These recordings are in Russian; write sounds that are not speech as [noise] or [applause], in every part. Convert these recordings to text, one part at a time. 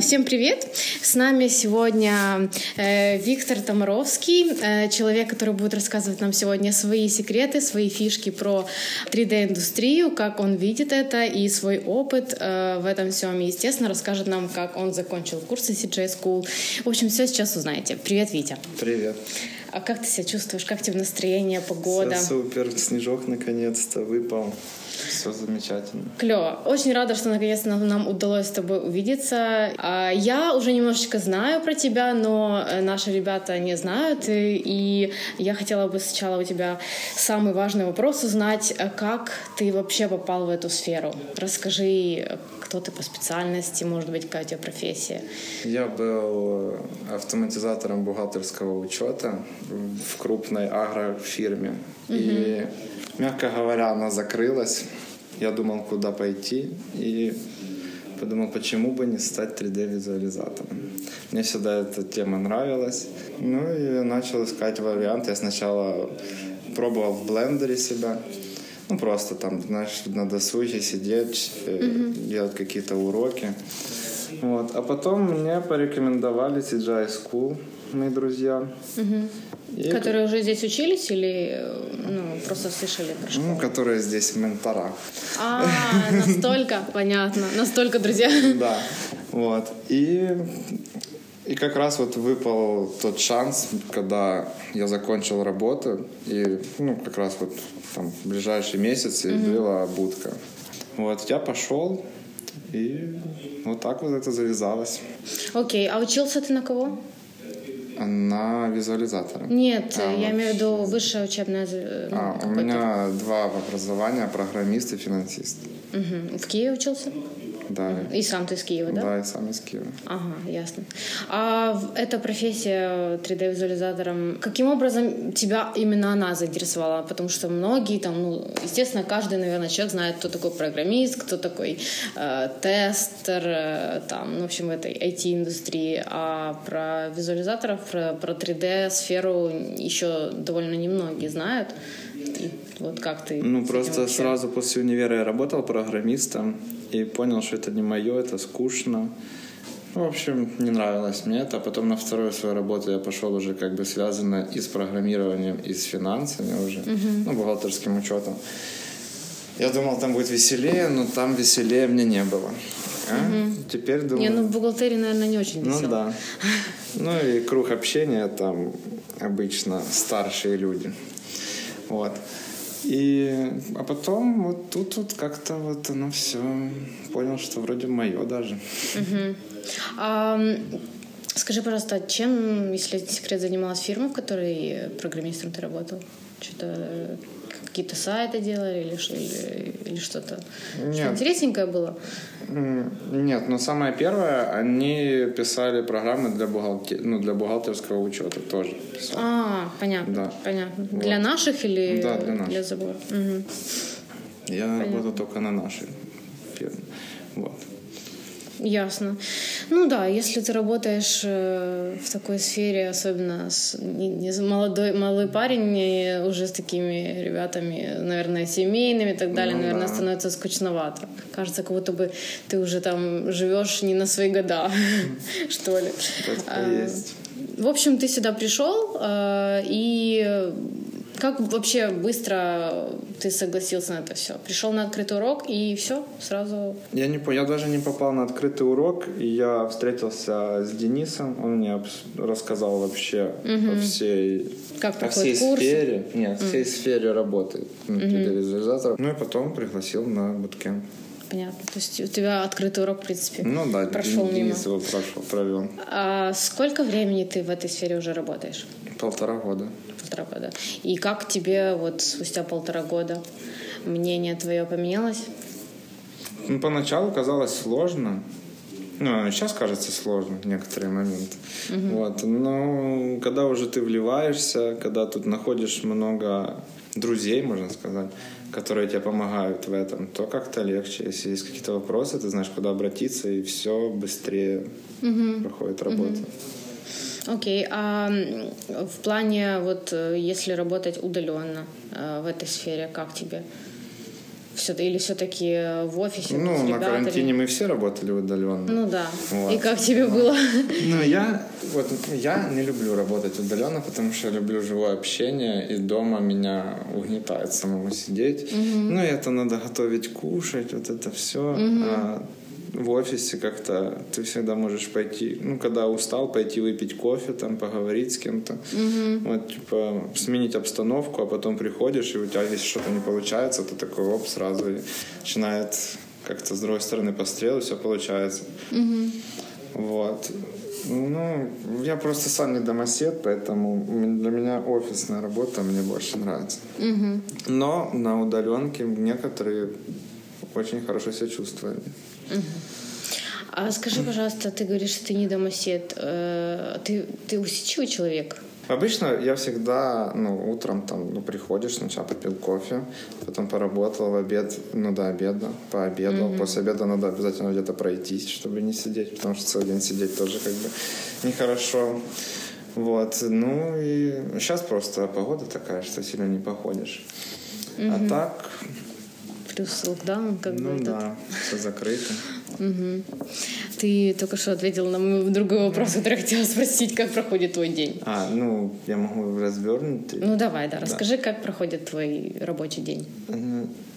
Всем привет! С нами сегодня э, Виктор Томаровский, э, человек, который будет рассказывать нам сегодня свои секреты, свои фишки про 3D-индустрию, как он видит это и свой опыт э, в этом всем. И, естественно, расскажет нам, как он закончил курсы CJ School. В общем, все сейчас узнаете. Привет, Витя! Привет! А как ты себя чувствуешь? Как тебе настроение, погода? Все супер, снежок наконец-то выпал. Все замечательно. Клево. Очень рада, что наконец-то нам, нам удалось с тобой увидеться. А, я уже немножечко знаю про тебя, но э, наши ребята не знают. И, и я хотела бы сначала у тебя самый важный вопрос узнать, э, как ты вообще попал в эту сферу. Расскажи, кто ты по специальности, может быть, какая у тебя профессия? Я был автоматизатором бухгалтерского учета в крупной агрофирме. Угу. И Мягко говоря, она закрылась. Я думал, куда пойти. И подумал, почему бы не стать 3D-визуализатором. Мне всегда эта тема нравилась. Ну и начал искать вариант. Я сначала пробовал в блендере себя. Ну, просто там, знаешь, на досуге сидеть, mm-hmm. делать какие-то уроки. Вот. А потом мне порекомендовали CGI School, мои друзья. Mm-hmm. И которые уже здесь учились или ну, просто слышали про школу? Ну, которые здесь ментора. А, настолько, [laughs] понятно. Настолько, друзья. Да. Вот. И, и как раз вот выпал тот шанс, когда я закончил работу, и ну, как раз вот там в ближайшие месяцы угу. была будка. Вот, я пошел, и вот так вот это завязалось. Окей, а учился ты на кого? На визуализатора. Нет, а, я имею в виду высшее учебное... Ну, а, у меня два образования, программист и финансист. Угу. В Киеве учился? Да. И сам ты из Киева, да? Да, и сам из Киева. Ага, ясно. А эта профессия 3D-визуализатором, каким образом тебя именно она заинтересовала? Потому что многие там, ну, естественно, каждый, наверное, человек знает, кто такой программист, кто такой э, тестер, э, там, ну, в общем, в этой IT-индустрии. А про визуализаторов, про, про 3D-сферу еще довольно немногие знают. И вот как ты? Ну, просто вообще? сразу после универа я работал программистом и понял, что это не мое, это скучно. Ну, в общем, не нравилось мне это. А потом на вторую свою работу я пошел уже как бы связано и с программированием, и с финансами уже, uh-huh. ну, бухгалтерским учетом. Я думал, там будет веселее, но там веселее мне не было. А? Угу. Теперь думаю... Не, ну в бухгалтерии, наверное, не очень весело. Ну да. [laughs] Ну и круг общения там обычно старшие люди. Вот. И, а потом вот тут вот как-то вот оно все понял, что вроде мое даже. Скажи, пожалуйста, чем, если секрет, занималась фирма, в которой программистом ты работал? Что-то какие-то сайты делали или, или, или что-то что интересненькое было? Нет, но самое первое, они писали программы для, бухгалтер... ну, для бухгалтерского учета тоже. Писали. А, понятно. Да. понятно. Вот. Для наших или да, для, наших. для забора? Угу. Я работал только на нашей фирме. Вот. Ясно. Ну да, если ты работаешь э, в такой сфере, особенно с не, молодой, молодой парень, уже с такими ребятами, наверное, семейными и так далее, ну, наверное, да. становится скучновато. Кажется, как будто бы ты уже там живешь не на свои года, [laughs] что ли. А, в общем, ты сюда пришел, э, и как вообще быстро ты согласился на это все? Пришел на открытый урок и все, сразу... Я не я даже не попал на открытый урок, и я встретился с Денисом, он мне рассказал вообще угу. о всей, как о всей курсы? сфере, нет, угу. всей сфере работы угу. визуализатора. Ну и потом пригласил на буткемп. Понятно. То есть у тебя открытый урок, в принципе, ну, да, прошел Денис мимо. его прошел, провел. А сколько времени ты в этой сфере уже работаешь? Полтора года полтора года. И как тебе вот спустя полтора года мнение твое поменялось? Ну, поначалу казалось сложно. Ну, сейчас кажется сложно в некоторые моменты. Угу. Вот. Но когда уже ты вливаешься, когда тут находишь много друзей, можно сказать, которые тебе помогают в этом, то как-то легче. Если есть какие-то вопросы, ты знаешь, куда обратиться, и все быстрее угу. проходит работа. Угу. Окей, okay. а в плане вот э, если работать удаленно э, в этой сфере, как тебе? все или все-таки в офисе? Ну, на карантине мы все работали удаленно. Ну да. Вот. И как тебе было? Ну, я, вот, я не люблю работать удаленно, потому что я люблю живое общение, и дома меня угнетает самому сидеть. Угу. Ну, и это надо готовить, кушать, вот это все. Угу. А в офисе как-то ты всегда можешь пойти, ну, когда устал, пойти выпить кофе, там, поговорить с кем-то. Угу. Вот, типа, сменить обстановку, а потом приходишь, и у тебя если что-то не получается, то такой, оп, сразу начинает как-то с другой стороны пострел, и все получается. Угу. Вот. Ну, я просто сам не домосед, поэтому для меня офисная работа мне больше нравится. Угу. Но на удаленке некоторые очень хорошо себя чувствовали. А скажи, пожалуйста, ты говоришь, что ты не домосед. Э, ты, ты усидчивый человек? Обычно я всегда, ну, утром там, ну, приходишь, сначала попил кофе, потом поработал в обед, ну, до обеда, пообедал. Mm-hmm. После обеда надо обязательно где-то пройтись, чтобы не сидеть, потому что целый день сидеть тоже как бы нехорошо. Вот, ну и сейчас просто погода такая, что сильно не походишь. Mm-hmm. А так, плюс локдаун, как ну, бы. Ну да, все закрыто. Угу. Ты только что ответил на мой другой вопрос, который я хотела спросить, как проходит твой день. А, ну, я могу развернуть. Ну, давай, да, расскажи, да. как проходит твой рабочий день.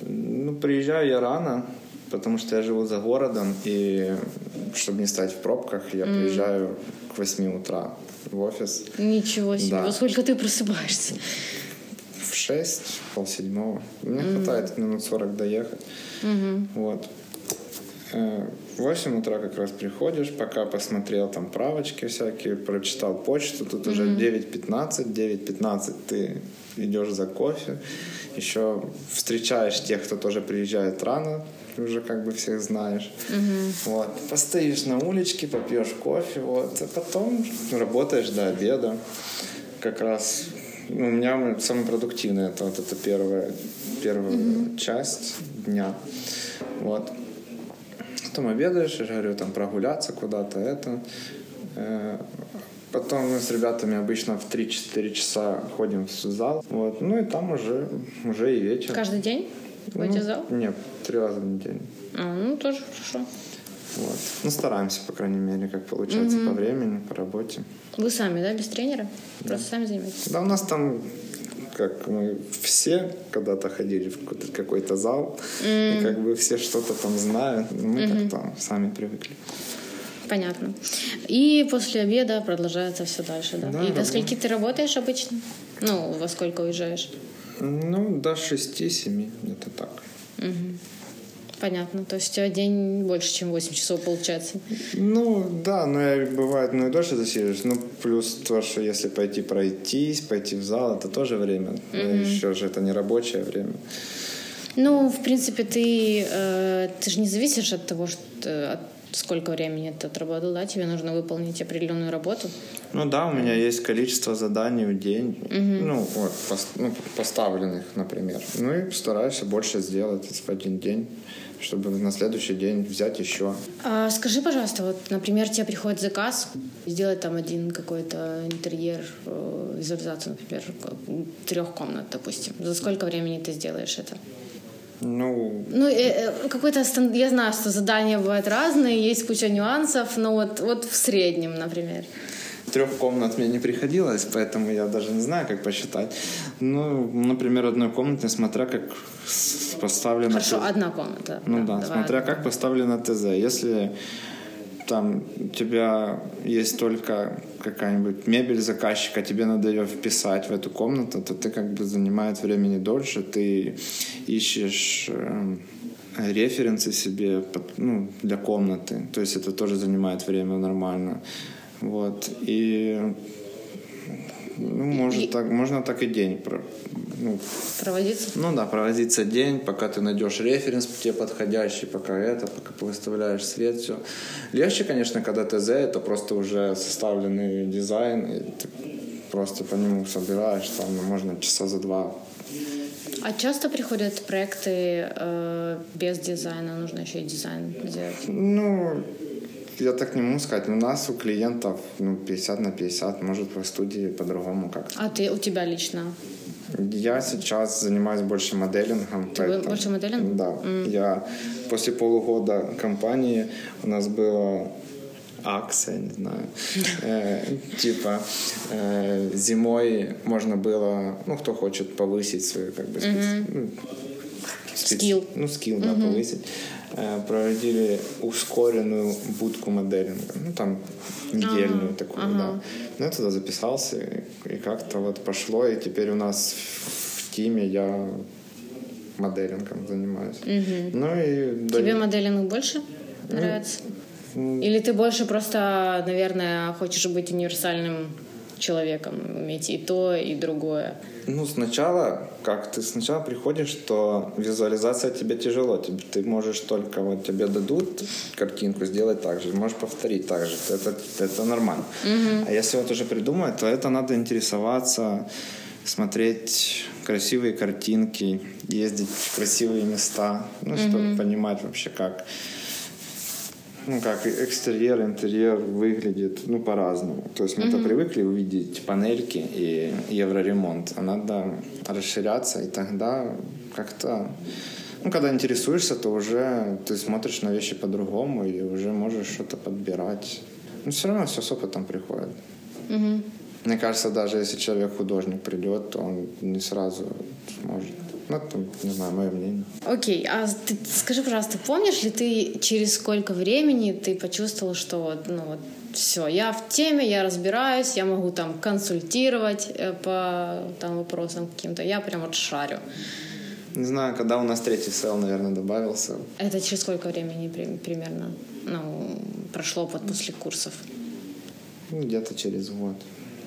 Ну, приезжаю я рано, потому что я живу за городом, и чтобы не стать в пробках, я mm. приезжаю к 8 утра в офис. Ничего себе, да. во сколько ты просыпаешься? В 6, полседьмого. Мне mm-hmm. хватает минут 40 доехать. Mm-hmm. Вот. Э, в 8 утра как раз приходишь, пока посмотрел там правочки всякие, прочитал почту, тут mm-hmm. уже 9.15, 9.15 ты идешь за кофе, еще встречаешь тех, кто тоже приезжает рано, уже как бы всех знаешь. Угу. Вот. Постоишь на уличке, попьешь кофе, вот, а потом работаешь до обеда. Как раз у меня самое продуктивное это вот эта первая, первая mm-hmm. часть дня. Вот. Потом обедаешь, я говорю, там прогуляться куда-то, это. Э, потом мы с ребятами обычно в 3-4 часа ходим в зал. Вот. Ну и там уже, уже и вечер. Каждый день ходите ну, в зал? Нет, три раза в неделю. А, ну тоже хорошо. Вот. Ну, стараемся, по крайней мере, как получается угу. по времени, по работе. Вы сами, да, без тренера? Да. Просто сами занимаетесь? Да, у нас там как мы все когда-то ходили в какой-то, какой-то зал, mm. и как бы все что-то там знают, мы mm-hmm. как-то сами привыкли. Понятно. И после обеда продолжается все дальше, да? да и до скольки ты работаешь обычно? Ну, во сколько уезжаешь? Ну, до шести-семи, где-то так. Угу. Понятно. То есть у тебя день больше, чем 8 часов получается. Ну, да, но я, бывает, ну и дольше засиживаюсь. Ну, плюс то, что если пойти пройтись, пойти в зал, это тоже время. Mm-hmm. Еще же это не рабочее время. Ну, в принципе, ты, э, ты же не зависишь от того, что, от сколько времени ты отработал, да? Тебе нужно выполнить определенную работу. Ну да, у меня есть количество заданий в день, угу. ну вот, пос, ну, поставленных, например. Ну и стараюсь больше сделать в один день чтобы на следующий день взять еще. А, скажи, пожалуйста, вот, например, тебе приходит заказ, сделать там один какой-то интерьер, э, визуализацию, например, трех комнат, допустим. За сколько времени ты сделаешь это? Ну, ну э, э, какой-то я знаю, что задания бывают разные, есть куча нюансов, но вот, вот в среднем, например. Трех комнат мне не приходилось, поэтому я даже не знаю, как посчитать. Ну, например, одной комнаты, смотря как поставлена... Хорошо, ТЗ. одна комната. Ну да, да смотря одна. как поставлена ТЗ. Если там у тебя есть только какая-нибудь мебель заказчика, тебе надо ее вписать в эту комнату, то ты как бы занимает времени дольше, ты ищешь э, референсы себе ну, для комнаты, то есть это тоже занимает время нормально. Вот. И ну, может, и... так, можно так и день про, ну, проводиться. Ну да, проводиться день, пока ты найдешь референс тебе подходящий, пока это, пока выставляешь свет, все. Легче, конечно, когда ТЗ, это просто уже составленный дизайн, и ты просто по нему собираешь, там можно часа за два. А часто приходят проекты э, без дизайна, нужно еще и дизайн сделать? Ну, я так не могу сказать. У нас у клиентов ну, 50 на 50, может, в студии по-другому как-то. А ты у тебя лично? Я сейчас занимаюсь больше моделингом. Ты поэтому... больше моделингом? Да. Mm. Я после полугода компании у нас было акция, не знаю. [laughs] Э, типа э, зимой можно было, ну, кто хочет повысить свою, как бы, ну, скилл. Ну, скилл, да, повысить. Э, проводили ускоренную будку моделинга. Ну, там, недельную ага, такую, ага. да. Ну, я туда записался, и, как-то вот пошло, и теперь у нас в тиме я моделингом занимаюсь. Угу. Ну и... Тебе моделинг больше нравится? Или ты больше просто, наверное, хочешь быть универсальным человеком, уметь и то, и другое? Ну, сначала, как ты сначала приходишь, что визуализация тебе тяжело. Ты, можешь только, вот тебе дадут картинку, сделать так же, можешь повторить так же. Это, это нормально. Угу. А если вот уже придумать, то это надо интересоваться, смотреть красивые картинки, ездить в красивые места, ну, чтобы угу. понимать вообще, как ну, как экстерьер, интерьер выглядит, ну, по-разному. То есть мы-то mm-hmm. привыкли увидеть панельки и евроремонт, а надо расширяться, и тогда как-то... Ну, когда интересуешься, то уже ты смотришь на вещи по-другому и уже можешь что-то подбирать. Но все равно все с опытом приходит. Mm-hmm. Мне кажется, даже если человек художник придет, то он не сразу сможет ну, это, не знаю, мое мнение. Окей, а ты, скажи, пожалуйста, помнишь ли ты, через сколько времени ты почувствовал, что вот, ну вот, все, я в теме, я разбираюсь, я могу там консультировать э, по там вопросам каким-то, я прям вот шарю. Не знаю, когда у нас третий сел, наверное, добавился. Это через сколько времени примерно ну, прошло вот после курсов? Ну, где-то через год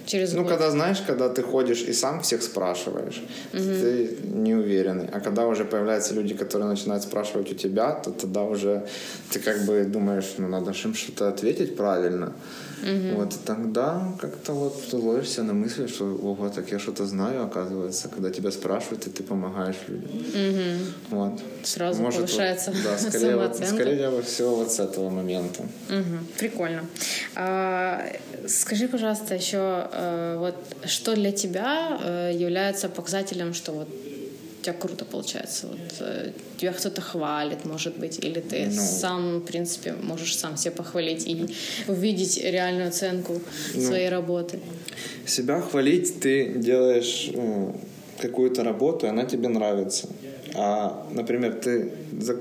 через Ну, год. когда, знаешь, когда ты ходишь и сам всех спрашиваешь, угу. ты не уверенный. А когда уже появляются люди, которые начинают спрашивать у тебя, то тогда уже ты как бы думаешь, ну, надо им что-то ответить правильно. Угу. Вот и тогда как-то вот ты ловишься на мысли, что ого, так я что-то знаю, оказывается, когда тебя спрашивают, и ты помогаешь людям. Угу. Вот. Сразу Может, повышается вот, да, [laughs] скорее, вот, скорее всего вот с этого момента. Угу. Прикольно. А, скажи, пожалуйста, еще вот что для тебя э, является показателем, что вот тебя круто получается. Вот, э, тебя кто-то хвалит, может быть, или ты ну, сам, в принципе, можешь сам себя похвалить и увидеть реальную оценку ну, своей работы. Себя хвалить ты делаешь какую-то работу, и она тебе нравится. А, например, ты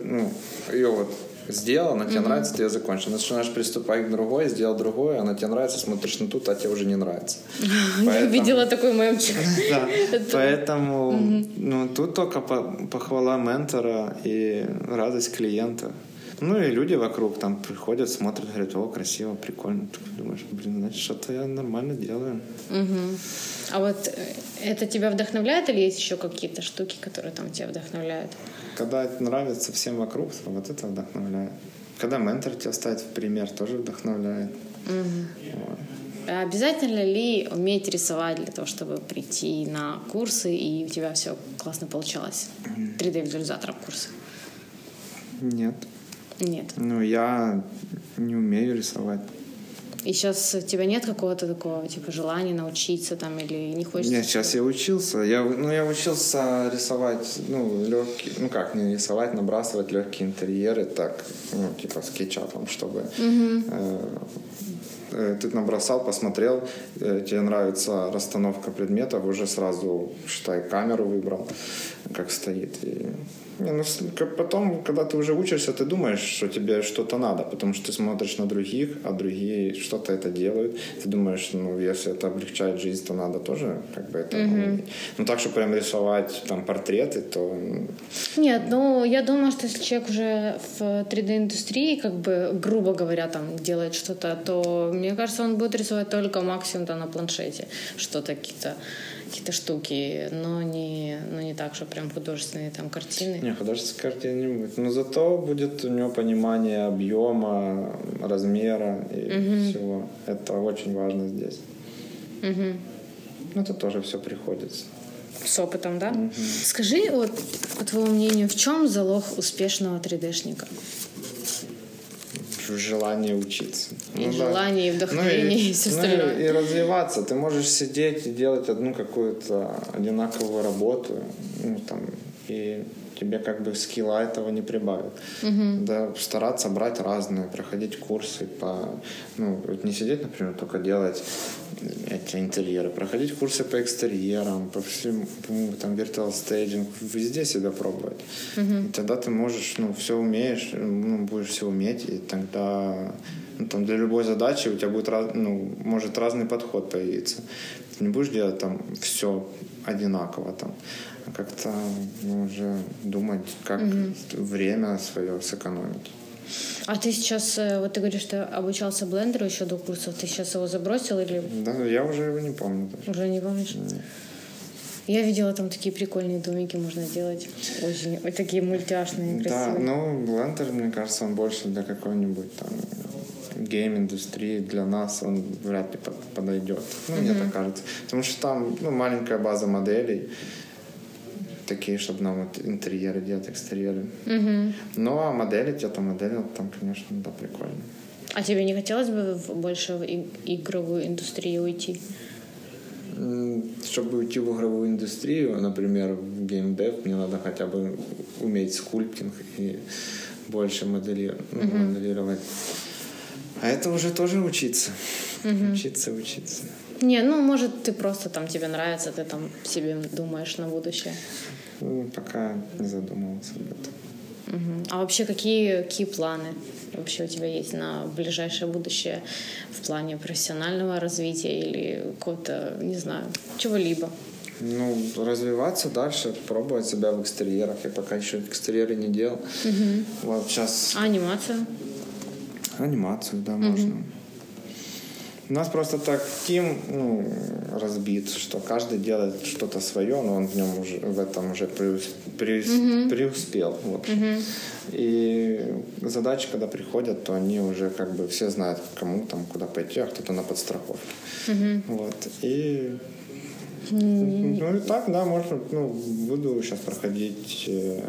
ну, ее вот сделал, она тебе mm-hmm. нравится, тебе закончил. Начинаешь приступать к другой, сделал другое, она тебе нравится, смотришь на тут, а тебе уже не нравится. [laughs] Я видела такой мемчик. [laughs] [laughs] Поэтому ну, тут только похвала ментора и радость клиента. Ну и люди вокруг там приходят, смотрят, говорят, о, красиво, прикольно. Ты думаешь, блин, значит, что-то я нормально делаю. Угу. А вот э, это тебя вдохновляет или есть еще какие-то штуки, которые там тебя вдохновляют? Когда это нравится всем вокруг, то вот это вдохновляет. Когда ментор тебя ставит в пример, тоже вдохновляет. Угу. Вот. А обязательно ли уметь рисовать для того, чтобы прийти на курсы и у тебя все классно получалось? 3D-визуализатором курсы? Нет. Нет. Ну, я не умею рисовать. И сейчас у тебя нет какого-то такого, типа, желания научиться там или не хочется? Нет, сейчас я учился. Я, ну, я учился рисовать, ну, легкие, ну, как, не рисовать, набрасывать легкие интерьеры, так, ну, типа, скетчапом, чтобы угу. э, ты набросал, посмотрел, э, тебе нравится расстановка предметов, уже сразу, считай, камеру выбрал, как стоит. И не, ну, потом, когда ты уже учишься, ты думаешь, что тебе что-то надо, потому что ты смотришь на других, а другие что-то это делают. Ты думаешь, ну, если это облегчает жизнь, то надо тоже как бы это... Mm-hmm. Ну, так, что прям рисовать там портреты, то... Нет, ну, я думаю, что если человек уже в 3D-индустрии, как бы, грубо говоря, там, делает что-то, то, мне кажется, он будет рисовать только максимум да, на планшете что-то, какие-то какие-то штуки, но не, но не так, что прям художественные там картины. Не, художественной картины не будет. Но зато будет у него понимание объема, размера и угу. всего. Это очень важно здесь. Угу. Это тоже все приходится. С опытом, да? Угу. Скажи, вот, по твоему мнению, в чем залог успешного 3D-шника? желание учиться. И ну, желание, да. и вдохновение, ну, и, и все остальное. Ну, и, и развиваться. Ты можешь сидеть и делать одну какую-то одинаковую работу, ну, там, и тебе как бы скилла этого не прибавит. Угу. Да, стараться брать разные, проходить курсы по... Ну, не сидеть, например, только делать эти интерьеры, проходить курсы по экстерьерам, по всему, там, virtual staging, везде себя пробовать. Угу. И тогда ты можешь, ну, все умеешь, ну, будешь все уметь, и тогда ну, там, для любой задачи у тебя будет, ну, может разный подход появиться. Ты не будешь делать там все одинаково там как-то ну, уже думать, как угу. время свое сэкономить. А ты сейчас, э, вот ты говоришь, что обучался блендеру еще до курсов, ты сейчас его забросил или? Да, я уже его не помню. Даже. Уже не помнишь? Нет. Я видела там такие прикольные домики можно делать. Очень, такие мультяшные, красивые. Да, ну, блендер, мне кажется, он больше для какой-нибудь там гейм-индустрии для нас он вряд ли подойдет. Ну, mm-hmm. мне так кажется. Потому что там ну, маленькая база моделей, такие, чтобы нам вот интерьеры делать, экстерьеры. Угу. Ну, а моделить, это модель, там, конечно, да, прикольно. А тебе не хотелось бы больше в игровую индустрию уйти? Чтобы уйти в игровую индустрию, например, в геймдев, мне надо хотя бы уметь скульптинг и больше модели... угу. моделировать. А это уже тоже учиться. Угу. Учиться, учиться. Не, ну, может, ты просто там тебе нравится, ты там себе думаешь на будущее. Ну, пока не задумывался об этом. Угу. А вообще какие, какие планы вообще у тебя есть на ближайшее будущее в плане профессионального развития или какого-то, не знаю, чего-либо? Ну, развиваться дальше, пробовать себя в экстерьерах. Я пока еще экстерьеры не делал. Угу. Вот сейчас... А анимацию? Анимацию, да, угу. можно. У нас просто так Тим ну, разбит, что каждый делает что-то свое, но он в нем уже в этом уже преус, преус, mm-hmm. преуспел. В общем. Mm-hmm. И задачи, когда приходят, то они уже как бы все знают, кому там куда пойти, а кто-то на подстраховке. Mm-hmm. Вот. И mm-hmm. ну и так, да, можно, ну, буду сейчас проходить э,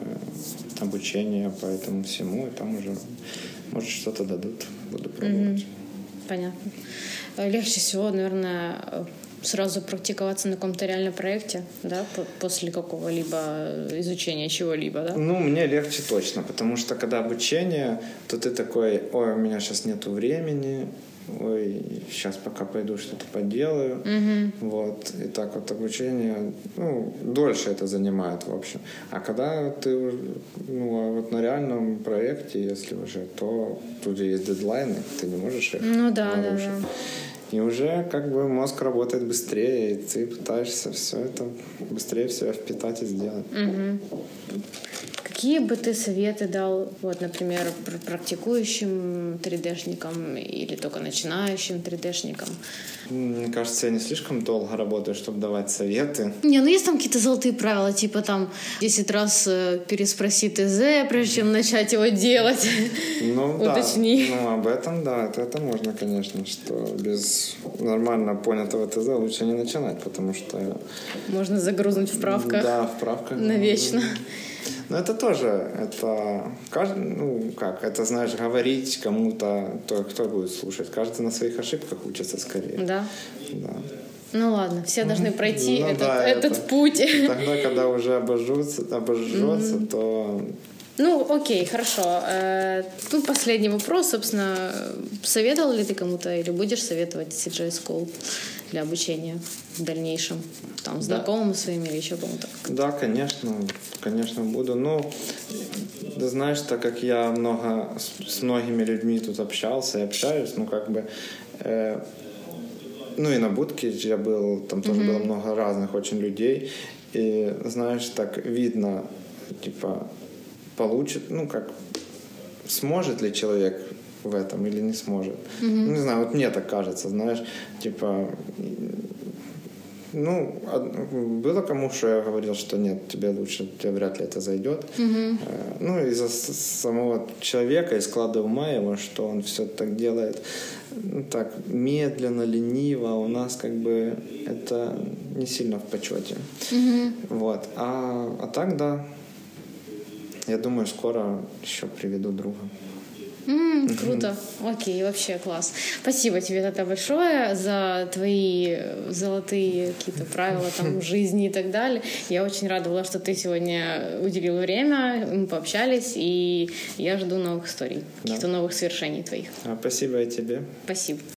обучение по этому всему, и там уже, может, что-то дадут, буду пробовать. Mm-hmm. Понятно легче всего, наверное, сразу практиковаться на каком-то реальном проекте, да, после какого-либо изучения чего-либо, да? Ну, мне легче точно, потому что когда обучение, то ты такой, ой, у меня сейчас нету времени, ой, сейчас пока пойду что-то поделаю, угу. вот, и так вот обучение, ну, дольше это занимает, в общем. А когда ты, ну, а вот на реальном проекте, если уже, то тут есть дедлайны, ты не можешь их Ну да, нарушить. да, да. И уже как бы мозг работает быстрее, и ты пытаешься все это быстрее все впитать и сделать. Угу. Какие бы ты советы дал, вот, например, практикующим 3D-шникам или только начинающим 3D-шникам? Мне кажется, я не слишком долго работаю, чтобы давать советы. Не, ну есть там какие-то золотые правила, типа там 10 раз э, переспроси ТЗ, прежде чем начать его делать. [laughs] Ну да, Уточни. ну об этом, да, это, это можно, конечно, что без нормально понятого ТЗ лучше не начинать, потому что... Можно загрузнуть в правках. Да, в правках. Навечно. Но это тоже, это, ну как, это знаешь, говорить кому-то, то, кто будет слушать. Каждый на своих ошибках учится скорее. Да. Да. Ну ладно, все должны пройти ну, этот, да, этот это, путь. [laughs] Тогда, когда уже обожжется, обожжется mm-hmm. то ну, окей, хорошо. Ну, последний вопрос, собственно. Советовал ли ты кому-то или будешь советовать CJ School для обучения в дальнейшем? Там, знакомым да. своим или еще кому-то? Да, конечно, конечно буду. Ну, ты знаешь, так как я много с многими людьми тут общался и общаюсь, ну, как бы... Э, ну и на будке я был, там тоже mm-hmm. было много разных очень людей. И знаешь, так видно, типа, получит, ну как, сможет ли человек в этом или не сможет. Mm-hmm. Не знаю, вот мне так кажется, знаешь, типа, ну, было кому, что я говорил, что нет, тебе лучше, тебе вряд ли это зайдет. Mm-hmm. Ну, из-за самого человека и склада ума его, что он все так делает ну, так медленно, лениво, у нас как бы это не сильно в почете. Mm-hmm. Вот. А, а так, да, я думаю, скоро еще приведу друга. М, круто. Окей, вообще класс. Спасибо тебе тогда большое за твои золотые какие-то правила там жизни и так далее. Я очень рада была, что ты сегодня уделил время, мы пообщались, и я жду новых историй, каких-то новых свершений твоих. А, спасибо и тебе. Спасибо.